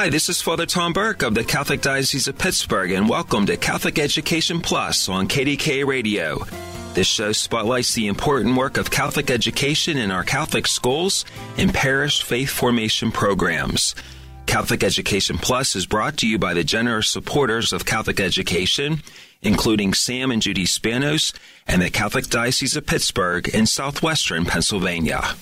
Hi, this is Father Tom Burke of the Catholic Diocese of Pittsburgh, and welcome to Catholic Education Plus on KDKA Radio. This show spotlights the important work of Catholic education in our Catholic schools and parish faith formation programs. Catholic Education Plus is brought to you by the generous supporters of Catholic education, including Sam and Judy Spanos and the Catholic Diocese of Pittsburgh in southwestern Pennsylvania.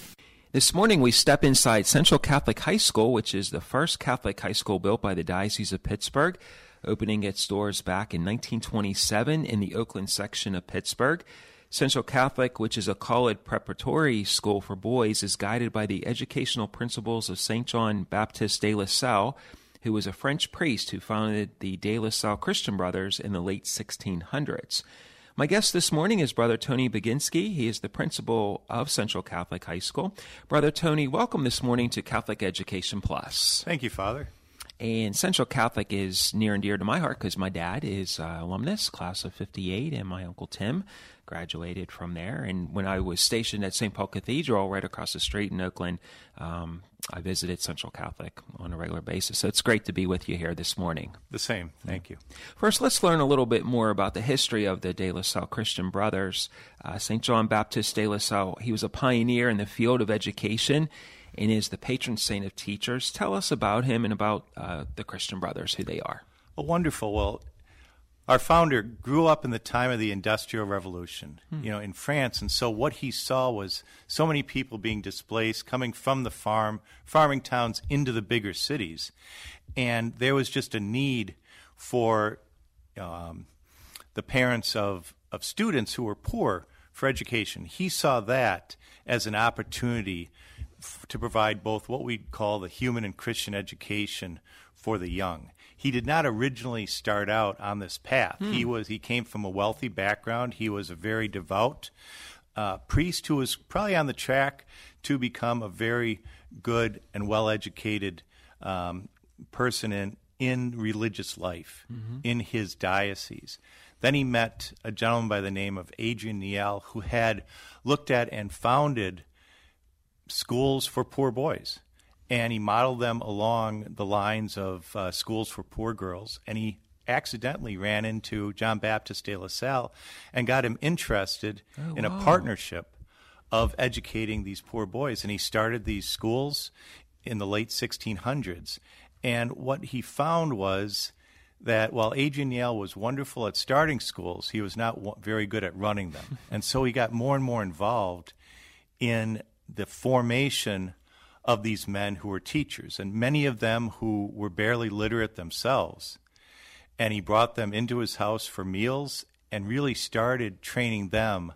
This morning, we step inside Central Catholic High School, which is the first Catholic high school built by the Diocese of Pittsburgh, opening its doors back in 1927 in the Oakland section of Pittsburgh. Central Catholic, which is a college preparatory school for boys, is guided by the educational principles of St. John Baptist de La Salle, who was a French priest who founded the De La Salle Christian Brothers in the late 1600s. My guest this morning is Brother Tony Baginski. He is the principal of Central Catholic High School. Brother Tony, welcome this morning to Catholic Education Plus. Thank you, Father. And Central Catholic is near and dear to my heart because my dad is uh, alumnus, class of 58, and my uncle Tim graduated from there. And when I was stationed at St. Paul Cathedral, right across the street in Oakland, um, I visited Central Catholic on a regular basis. So it's great to be with you here this morning. The same. Thank you. First, let's learn a little bit more about the history of the De La Salle Christian Brothers. Uh, St. John Baptist De La Salle, he was a pioneer in the field of education and is the patron saint of teachers. Tell us about him and about uh, the Christian Brothers, who they are. Well, wonderful. Well, our founder grew up in the time of the Industrial Revolution, hmm. you know, in France, and so what he saw was so many people being displaced, coming from the farm, farming towns into the bigger cities, and there was just a need for um, the parents of of students who were poor for education. He saw that as an opportunity to provide both what we call the human and Christian education for the young. He did not originally start out on this path. Hmm. He was he came from a wealthy background. He was a very devout uh, priest who was probably on the track to become a very good and well educated um, person in in religious life mm-hmm. in his diocese. Then he met a gentleman by the name of Adrien Nyel who had looked at and founded schools for poor boys. And he modeled them along the lines of uh, schools for poor girls. And he accidentally ran into John Baptist de La Salle and got him interested oh, in wow. a partnership of educating these poor boys. And he started these schools in the late 1600s. And what he found was that while Adrien Nyel was wonderful at starting schools, he was not w- very good at running them. and so he got more and more involved in the formation of these men who were teachers, and many of them who were barely literate themselves. And he brought them into his house for meals and really started training them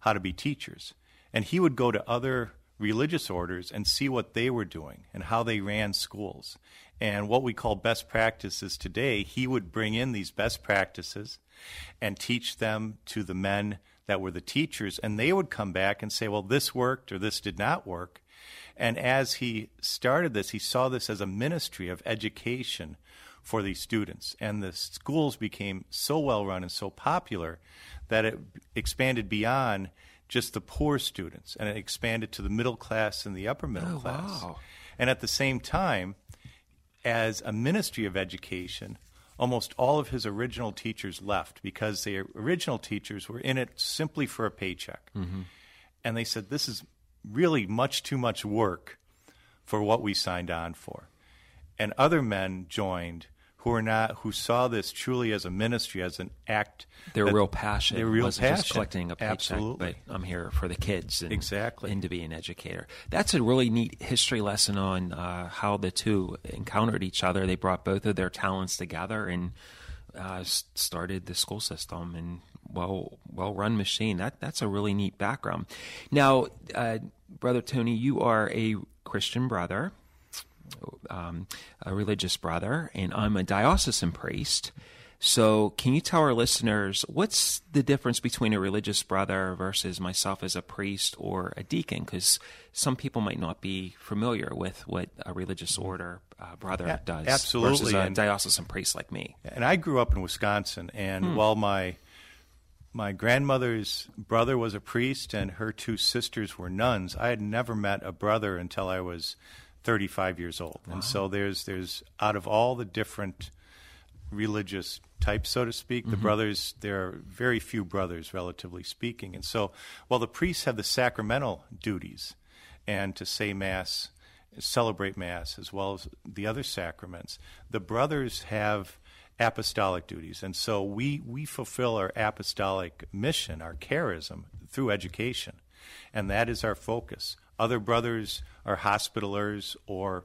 how to be teachers. And he would go to other religious orders and see what they were doing and how they ran schools. And what we call best practices today, he would bring in these best practices and teach them to the men that were the teachers, and they would come back and say, well, this worked or this did not work. And as he started this, he saw this as a ministry of education for these students. And the schools became so well run and so popular that it expanded beyond just the poor students and it expanded to the middle class and the upper middle oh, class. Wow. And at the same time, as a ministry of education, almost all of his original teachers left because the original teachers were in it simply for a paycheck. Mm-hmm. And they said, This is really much too much work for what we signed on for. And other men joined who are not who saw this truly as a ministry, as an act. Their real passion. Their real passion. Just collecting a paycheck, Absolutely. but I'm here for the kids. And, exactly. And to be an educator. That's a really neat history lesson on uh, how the two encountered each other. They brought both of their talents together and uh, started the school system and well well run machine. That that's a really neat background. Now, uh, brother Tony, you are a Christian brother um, a religious brother, and I'm a diocesan priest. So, can you tell our listeners what's the difference between a religious brother versus myself as a priest or a deacon? Because some people might not be familiar with what a religious order uh, brother Yeah, does absolutely, versus a and- diocesan priest like me. And I grew up in Wisconsin, and while my my grandmother's brother was a priest and her two sisters were nuns, I had never met a brother until I was 35 years old. And so there's there's out of all the different religious types, so to speak, the mm-hmm. brothers there are very few brothers, relatively speaking. And so while the priests have the sacramental duties and to say mass celebrate Mass as well as the other sacraments. The brothers have apostolic duties, and so we, we fulfill our apostolic mission, our charism, through education, and that is our focus. Other brothers are hospitalers or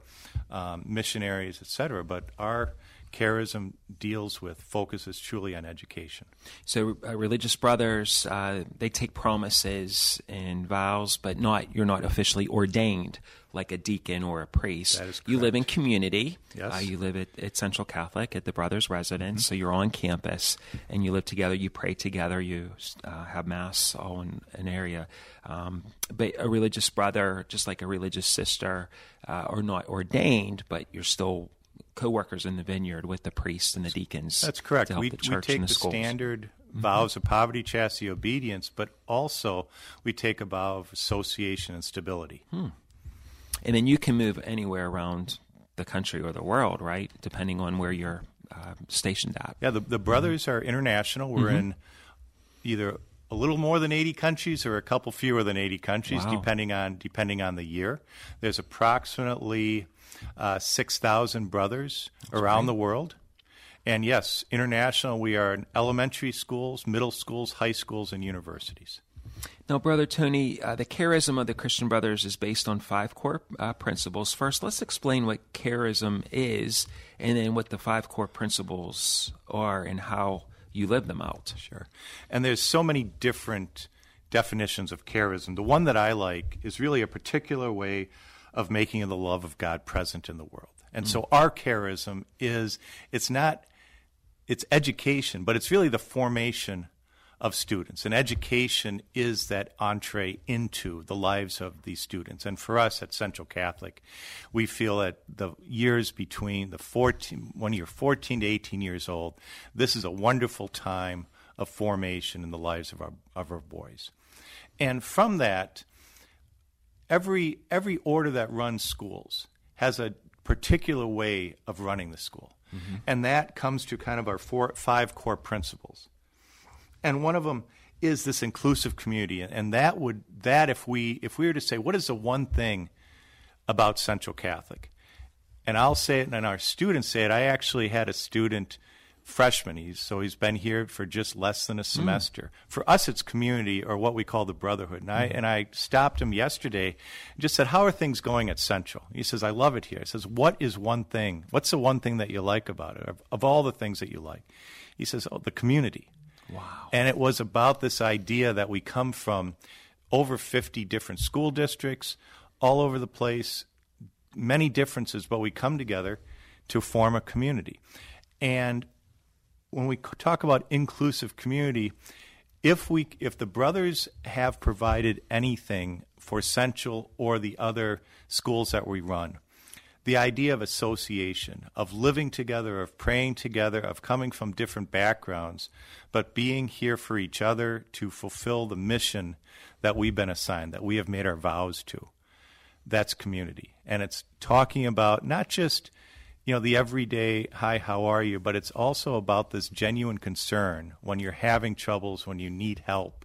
um, missionaries, etc., but our charism deals with focuses truly on education. So, uh, religious brothers, uh, they take promises and vows, but not you're not officially ordained like a deacon or a priest. That is you live in community. Yes. Uh, you live at, at Central Catholic at the brothers' residence, so you're on campus and you live together. You pray together. You uh, have mass all in an area. Um, but a religious brother, just like a religious sister, uh, are not ordained, but you're still co-workers in the vineyard with the priests and the deacons. That's correct. We, the we take the, the, standard vows of poverty, chastity, obedience, but also we take a vow of association and stability. And then you can move anywhere around the country or the world, right? Depending on where you're uh, stationed at. Yeah, the, the brothers are international. We're in either a little more than 80 countries or a couple fewer than 80 countries, Wow. depending on depending on the year. There's approximately uh, 6,000 brothers around the world. And yes, international, we are in elementary schools, middle schools, high schools, and universities. Now, Brother Tony, uh, the charism of the Christian Brothers is based on five core uh, principles. First, let's explain what charism is, and then what the five core principles are and how you live them out. Sure. And there's so many different definitions of charism. The one that I like is really a particular way of making the love of God present in the world. And so our charism is it's not it's education, but it's really the formation of students. And education is that entree into the lives of these students. And for us at Central Catholic, we feel that the years between the 14, when you're 14 to 18 years old, this is a wonderful time of formation in the lives of our, of our boys. And from that, every every order that runs schools has a particular way of running the school, mm-hmm. and that comes to kind of our four five core principles. And one of them is this inclusive community, and that would that if we if we were to say what is the one thing about Central Catholic, and I'll say it, and our students say it. I actually had a student freshman. He's so he's been here for just less than a hmm. semester. For us, it's community or what we call the brotherhood. And I hmm. and I stopped him yesterday and just said, "How are things going at Central?" He says, "I love it here." He says, "What is one thing? What's the one thing that you like about it? Of, of all the things that you like?" He says, "Oh, the community." Wow. And it was about this idea that we come from over 50 different school districts all over the place, many differences, but we come together to form a community. And when we talk about inclusive community, if we if the brothers have provided anything for Central or the other schools that we run, the idea of association, of living together, of praying together, of coming from different backgrounds, but being here for each other to fulfill the mission that we've been assigned, that we have made our vows to. That's community. And it's talking about not just, you know, the everyday, hi, how are you, but it's also about this genuine concern when you're having troubles, when you need help.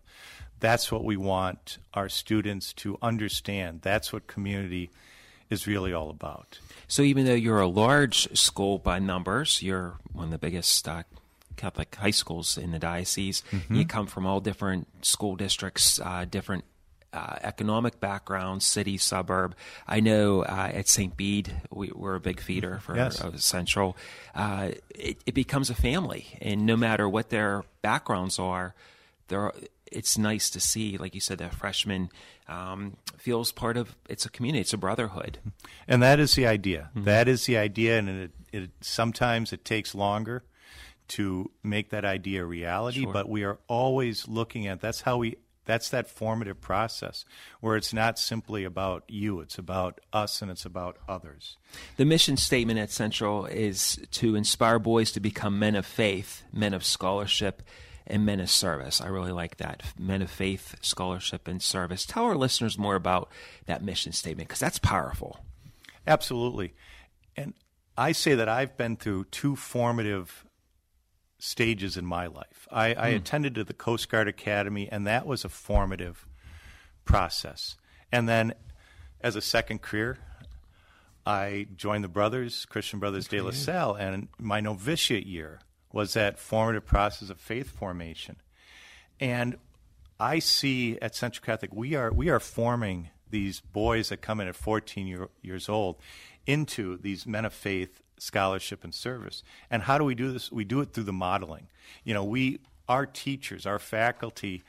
That's what we want our students to understand. That's what community is really all about. So even though you're a large school by numbers, you're one of the biggest uh, Catholic high schools in the diocese. You come from all different school districts, uh, different uh, economic backgrounds, city, suburb. I know uh, at St. Bede, we, we're a big feeder for Yes. uh, Central. Uh, it, it becomes a family, and no matter what their backgrounds are, there are, it's nice to see, like you said, that freshman um, feels part of. It's a community. It's a brotherhood. And that is the idea. Mm-hmm. That is the idea, and it, it sometimes it takes longer to make that idea a reality. Sure. But we are always looking at. That's how we. That's that formative process where it's not simply about you, it's about us and it's about others. The mission statement at Central is to inspire boys to become men of faith, men of scholarship, and men of service. I really like that. Men of faith, scholarship, and service. Tell our listeners more about that mission statement because that's powerful. Absolutely. And I say that I've been through two formative stages in my life. I, I mm. attended to the Coast Guard Academy, and that was a formative process. And then as a second career, I joined the Brothers, Christian Brothers de La Salle, and my novitiate year was that formative process of faith formation. And I see at Central Catholic, we are, we are forming these boys that come in at 14 year, years old into these men of faith, scholarship, and service. And how do we do this? We do it through the modeling. You know, we, our teachers, our faculty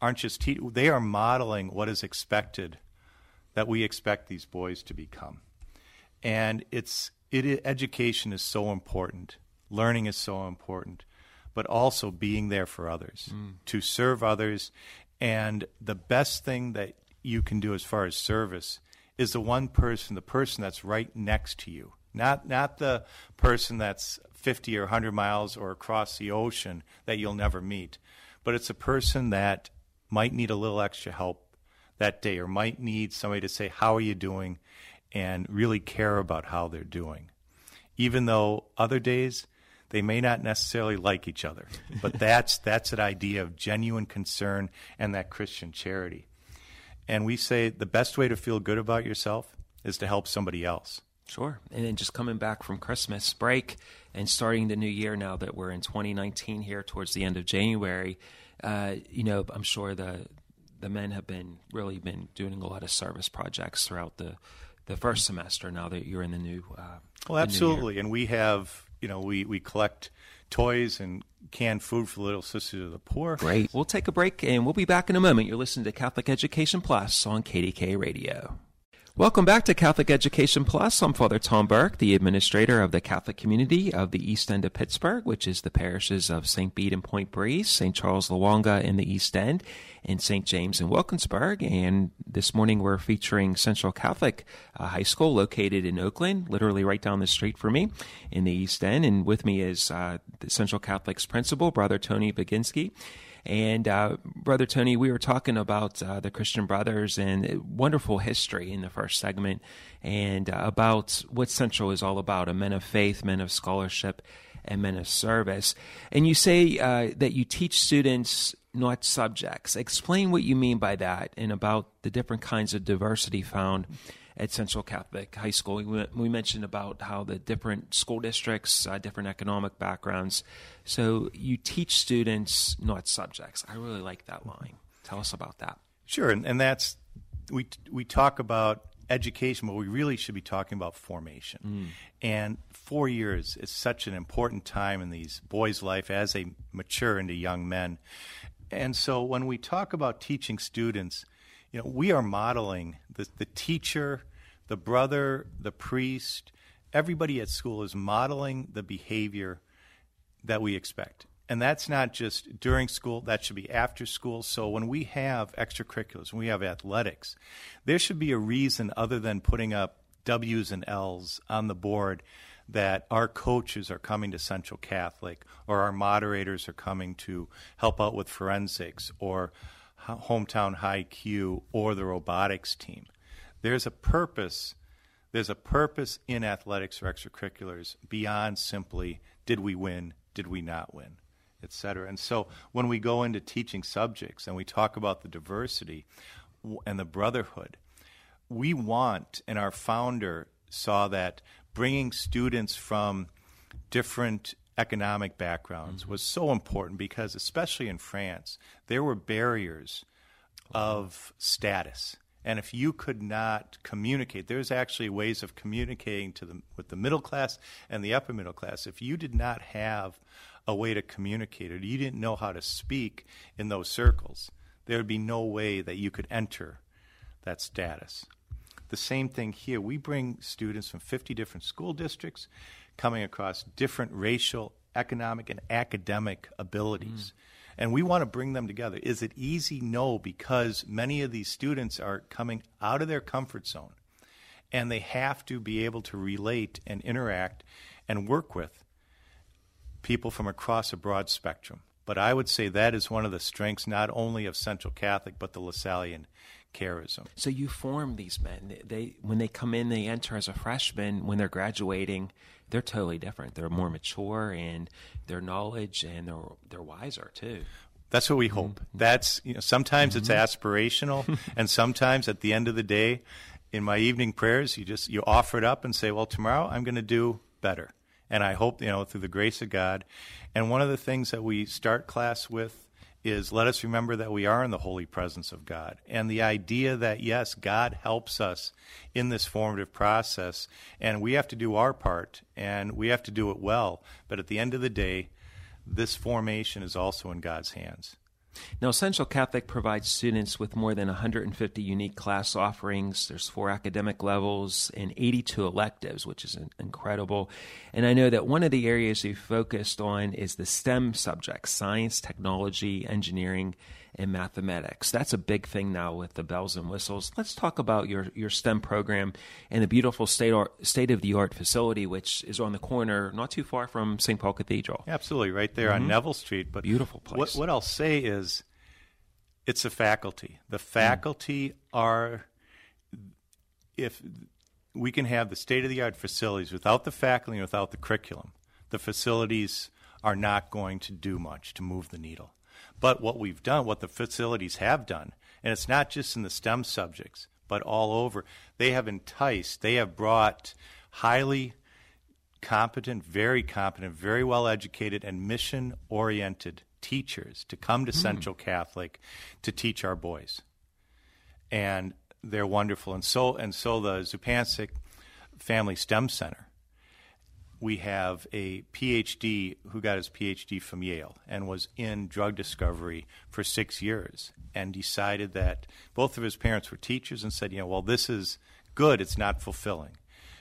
aren't just they are modeling what is expected that we expect these boys to become. And it's it, education is so important learning is so important, but also being there for others, mm. to serve others. And the best thing that you can do as far as service is the one person, the person that's right next to you, not not the person that's 50 or 100 miles or across the ocean that you'll never meet, but it's a person that might need a little extra help that day or might need somebody to say, How are you doing? and really care about how they're doing. Even though other days they may not necessarily like each other, but that's that's an idea of genuine concern and that Christian charity. And we say the best way to feel good about yourself is to help somebody else. Sure. And then just coming back from Christmas break and starting the new year now that we're in 2019 here towards the end of January, uh, you know, I'm sure the the men have been really been doing a lot of service projects throughout the the first semester now that you're in the new uh, well absolutely and we have you know, we, we collect toys and canned food for Little Sisters of the Poor. Great. We'll take a break and we'll be back in a moment. You're listening to Catholic Education Plus on KDKA Radio. Welcome back to Catholic Education Plus. I'm Father Tom Burke, the administrator of the Catholic community of the East End of Pittsburgh, which is the parishes of St. Bede and Point Breeze, St. Charles Lwanga in the East End, and St. James in Wilkinsburg. And this morning we're featuring Central Catholic High School located in Oakland, literally right down the street from me in the East End. And with me is uh, the Central Catholic's principal, Brother Tony Baginski. And uh, Brother Tony, we were talking about uh, the Christian Brothers and wonderful history in the first segment, and uh, about what Central is all about: a men of faith, men of scholarship, and men of service. And you say uh, that you teach students not subjects. Explain what you mean by that, and about the different kinds of diversity found at Central Catholic High School. We, we mentioned about how the different school districts, uh, different economic backgrounds. So you teach students, not subjects. I really like that line. Tell us about that. Sure, and, and that's we we talk about education, but we really should be talking about formation. Mm. And four years is such an important time in these boys' life as they mature into young men. And so when we talk about teaching students, you know, we are modeling the, the teacher, the brother, the priest, everybody at school is modeling the behavior that we expect. And that's not just during school, that should be after school. So when we have extracurriculars, when we have athletics, there should be a reason other than putting up W's and L's on the board that our coaches are coming to Central Catholic or our moderators are coming to help out with forensics or hometown Hi-Q or the robotics team. There's a purpose. There's a purpose in athletics or extracurriculars beyond simply did we win, did we not win, etc. And so when we go into teaching subjects and we talk about the diversity and the brotherhood, we want, and our founder saw that bringing students from different economic backgrounds mm-hmm. was so important because, especially in France, there were barriers of status. And if you could not communicate, there's actually ways of communicating to the, with the middle class and the upper middle class. If you did not have a way to communicate, or you didn't know how to speak in those circles, there would be no way that you could enter that status. The same thing here. We bring students from 50 different school districts coming across different racial, economic, and academic abilities. Mm. And we want to bring them together. Is it easy? No, because many of these students are coming out of their comfort zone and they have to be able to relate and interact and work with people from across a broad spectrum. But I would say that is one of the strengths not only of Central Catholic but the LaSallian charism. So you form these men. They when they come in, they enter as a freshman. When they're graduating, they're totally different. They're more mature and their knowledge and they're they're wiser too. That's what we hope. Mm-hmm. That's you know sometimes mm-hmm. it's aspirational and sometimes at the end of the day in my evening prayers you just you offer it up and say, "Well, tomorrow I'm going to do better." And I hope, you know, through the grace of God. And one of the things that we start class with is let us remember that we are in the holy presence of God. And the idea that, yes, God helps us in this formative process, and we have to do our part, and we have to do it well. But at the end of the day, this formation is also in God's hands. Now, Central Catholic provides students with more than 150 unique class offerings. There's four academic levels and 82 electives, which is incredible. And I know that one of the areas you focused on is the STEM subjects science, technology, engineering, and mathematics. That's a big thing now with the bells and whistles. Let's talk about your, your STEM program and the beautiful state, state of the art facility, which is on the corner not too far from St. Paul Cathedral. Absolutely, right there mm-hmm. on Neville Street. But beautiful place. What, what I'll say is it's a faculty. The mm. faculty mm. are, if we can have the state of the art facilities without the faculty and without the curriculum, the facilities are not going to do much to move the needle. But what we've done, what the facilities have done, and it's not just in the STEM subjects, but all over, they have enticed, they have brought highly competent, very competent, very well educated, and mission oriented teachers to come to mm. Central Catholic to teach our boys. And they're wonderful. And so and so the Zupancic Family STEM Center we have a PhD who got his PhD from Yale and was in drug discovery for six years and decided that both of his parents were teachers and said, you know, well, this is good, it's not fulfilling.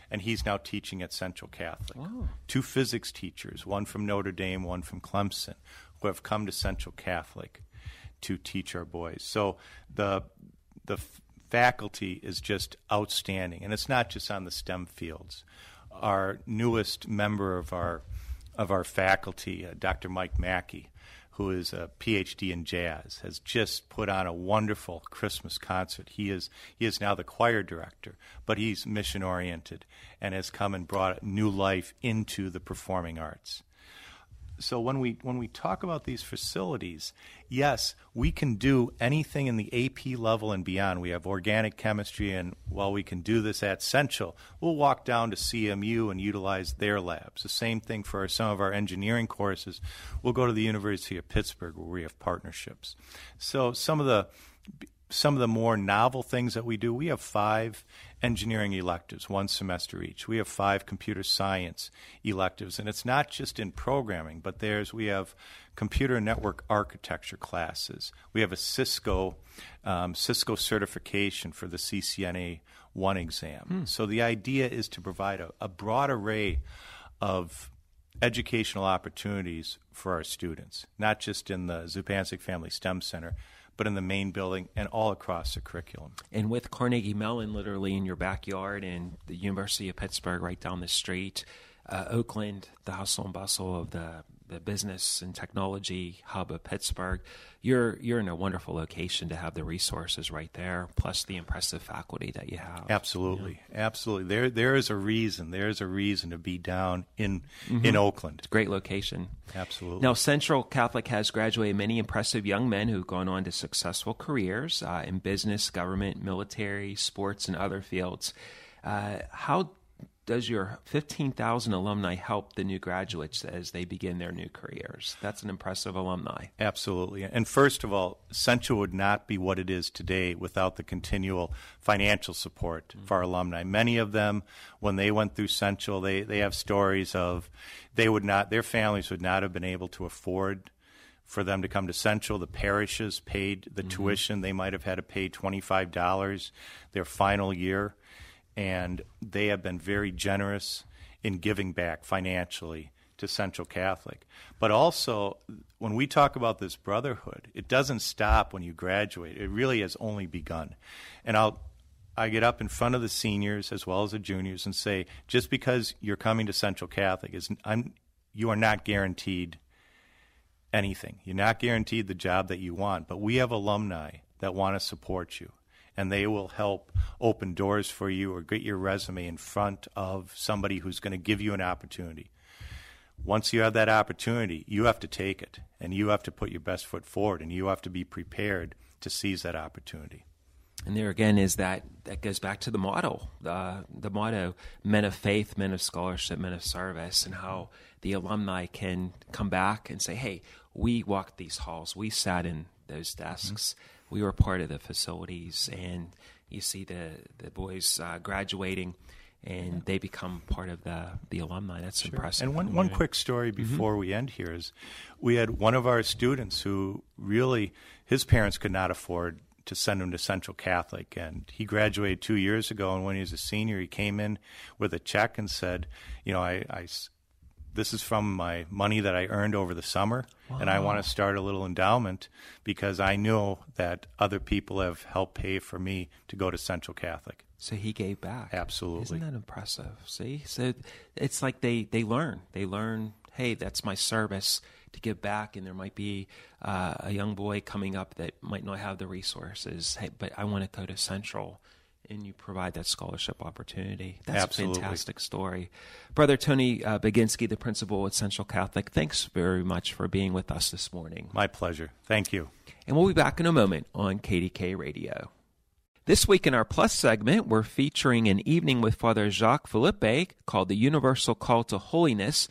And he's now teaching at Central Catholic. Oh. Two physics teachers, one from Notre Dame, one from Clemson, who have come to Central Catholic to teach our boys. So the the faculty is just outstanding, and it's not just on the STEM fields our newest member of our of our faculty, uh, Dr. Mike Mackey, who is a PhD in jazz, has just put on a wonderful Christmas concert. He is he is now the choir director, but he's mission oriented and has come and brought new life into the performing arts so when we when we talk about these facilities, yes, we can do anything in the AP level and beyond. We have organic chemistry, and while we can do this at Central, we'll walk down to CMU and utilize their labs. The same thing for some of our engineering courses. We'll go to the University of Pittsburgh where we have partnerships. So some of the some of the more novel things that we do, we have five engineering electives, one semester each. We have five computer science electives, and it's not just in programming, but there's we have computer network architecture classes. We have a Cisco um, Cisco certification for the CCNA one exam. Hmm. So the idea is to provide a, a broad array of educational opportunities for our students, not just in the Zupancic Family STEM Center, but in the main building and all across the curriculum. And with Carnegie Mellon literally in your backyard and the University of Pittsburgh right down the street, uh, Oakland, the hustle and bustle of the the business and technology hub of Pittsburgh, you're you're in a wonderful location to have the resources right there, plus the impressive faculty that you have. Absolutely, absolutely. There there is a reason. There is a reason to be down in mm-hmm. in Oakland. It's a great location. Absolutely. Now, Central Catholic has graduated many impressive young men who've gone on to successful careers uh, in business, government, military, sports, and other fields. Uh, how does your 15,000 alumni help the new graduates as they begin their new careers? That's an impressive alumni. Absolutely. And first of all, Central would not be what it is today without the continual financial support mm-hmm. for our alumni. Many of them, when they went through Central, they, they have stories of they would not, their families would not have been able to afford for them to come to Central. The parishes paid the mm-hmm. tuition. They might have had to pay $25 their final year and they have been very generous in giving back financially to Central Catholic. But also, when we talk about this brotherhood, it doesn't stop when you graduate. It really has only begun. And I'll I get up in front of the seniors as well as the juniors and say, just because you're coming to Central Catholic is I'm, you are not guaranteed anything. You're not guaranteed the job that you want, but we have alumni that want to support you and they will help open doors for you or get your resume in front of somebody who's going to give you an opportunity. Once you have that opportunity, you have to take it and you have to put your best foot forward and you have to be prepared to seize that opportunity. And there again is that that goes back to the motto, the the motto: men of faith, men of scholarship, men of service, and how the alumni can come back and say, "Hey, we walked these halls, we sat in those desks." Mm-hmm we were part of the facilities, and you see the the boys uh, graduating, and yeah. they become part of the the alumni. That's sure. impressive. And one one quick story mm-hmm. before mm-hmm. we end here is, we had one of our students who really his parents could not afford to send him to Central Catholic. And he graduated two years ago. And when he was a senior, he came in with a check and said, You know, I, I this is from my money that I earned over the summer, wow. and I want to start a little endowment because I know that other people have helped pay for me to go to Central Catholic. So he gave back. Absolutely. Isn't that impressive? See? So it's like they, they learn. They learn, hey, that's my service to give back. And there might be uh, a young boy coming up that might not have the resources, hey, but I want to go to Central and you provide that scholarship opportunity. That's Absolutely. a fantastic story. Brother Tony uh, Baginski, the principal at Central Catholic, thanks very much for being with us this morning. My pleasure. Thank you. And we'll be back in a moment on KDKA Radio. This week in our Plus segment, we're featuring an evening with Father Jacques Philippe called The Universal Call to Holiness.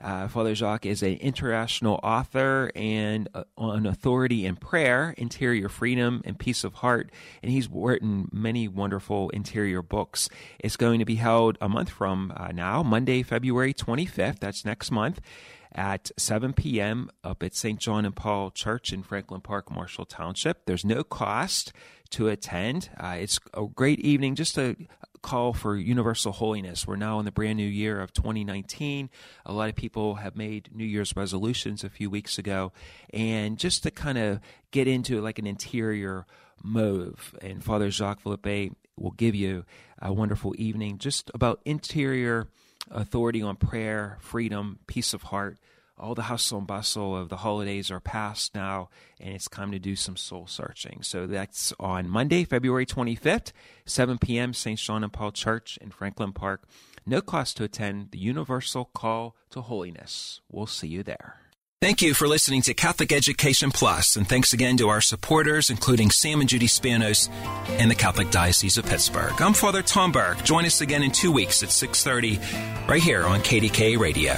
Uh, Father Jacques is an international author and uh, an authority in prayer, interior freedom, and peace of heart. And he's written many wonderful interior books. It's going to be held a month from uh, now, Monday, February 25th. That's next month at 7 p.m. up at St. John and Paul Church in Franklin Park, Marshall Township. There's no cost to attend. Uh, it's a great evening, just a call for universal holiness. We're now in the brand new year of 2019. A lot of people have made New Year's resolutions a few weeks ago, and just to kind of get into like an interior move. And Father Jacques Philippe will give you a wonderful evening just about interior authority on prayer, freedom, peace of heart all the hustle and bustle of the holidays are past now, and it's time to do some soul searching. So that's on Monday, February 25th, 7 p.m., St. John and Paul Church in Franklin Park. No cost to attend the Universal Call to Holiness. We'll see you there. Thank you for listening to Catholic Education Plus, and thanks again to our supporters, including Sam and Judy Spanos and the Catholic Diocese of Pittsburgh. I'm Father Tom Burke. Join us again in two weeks at 6.30 right here on KDKA Radio.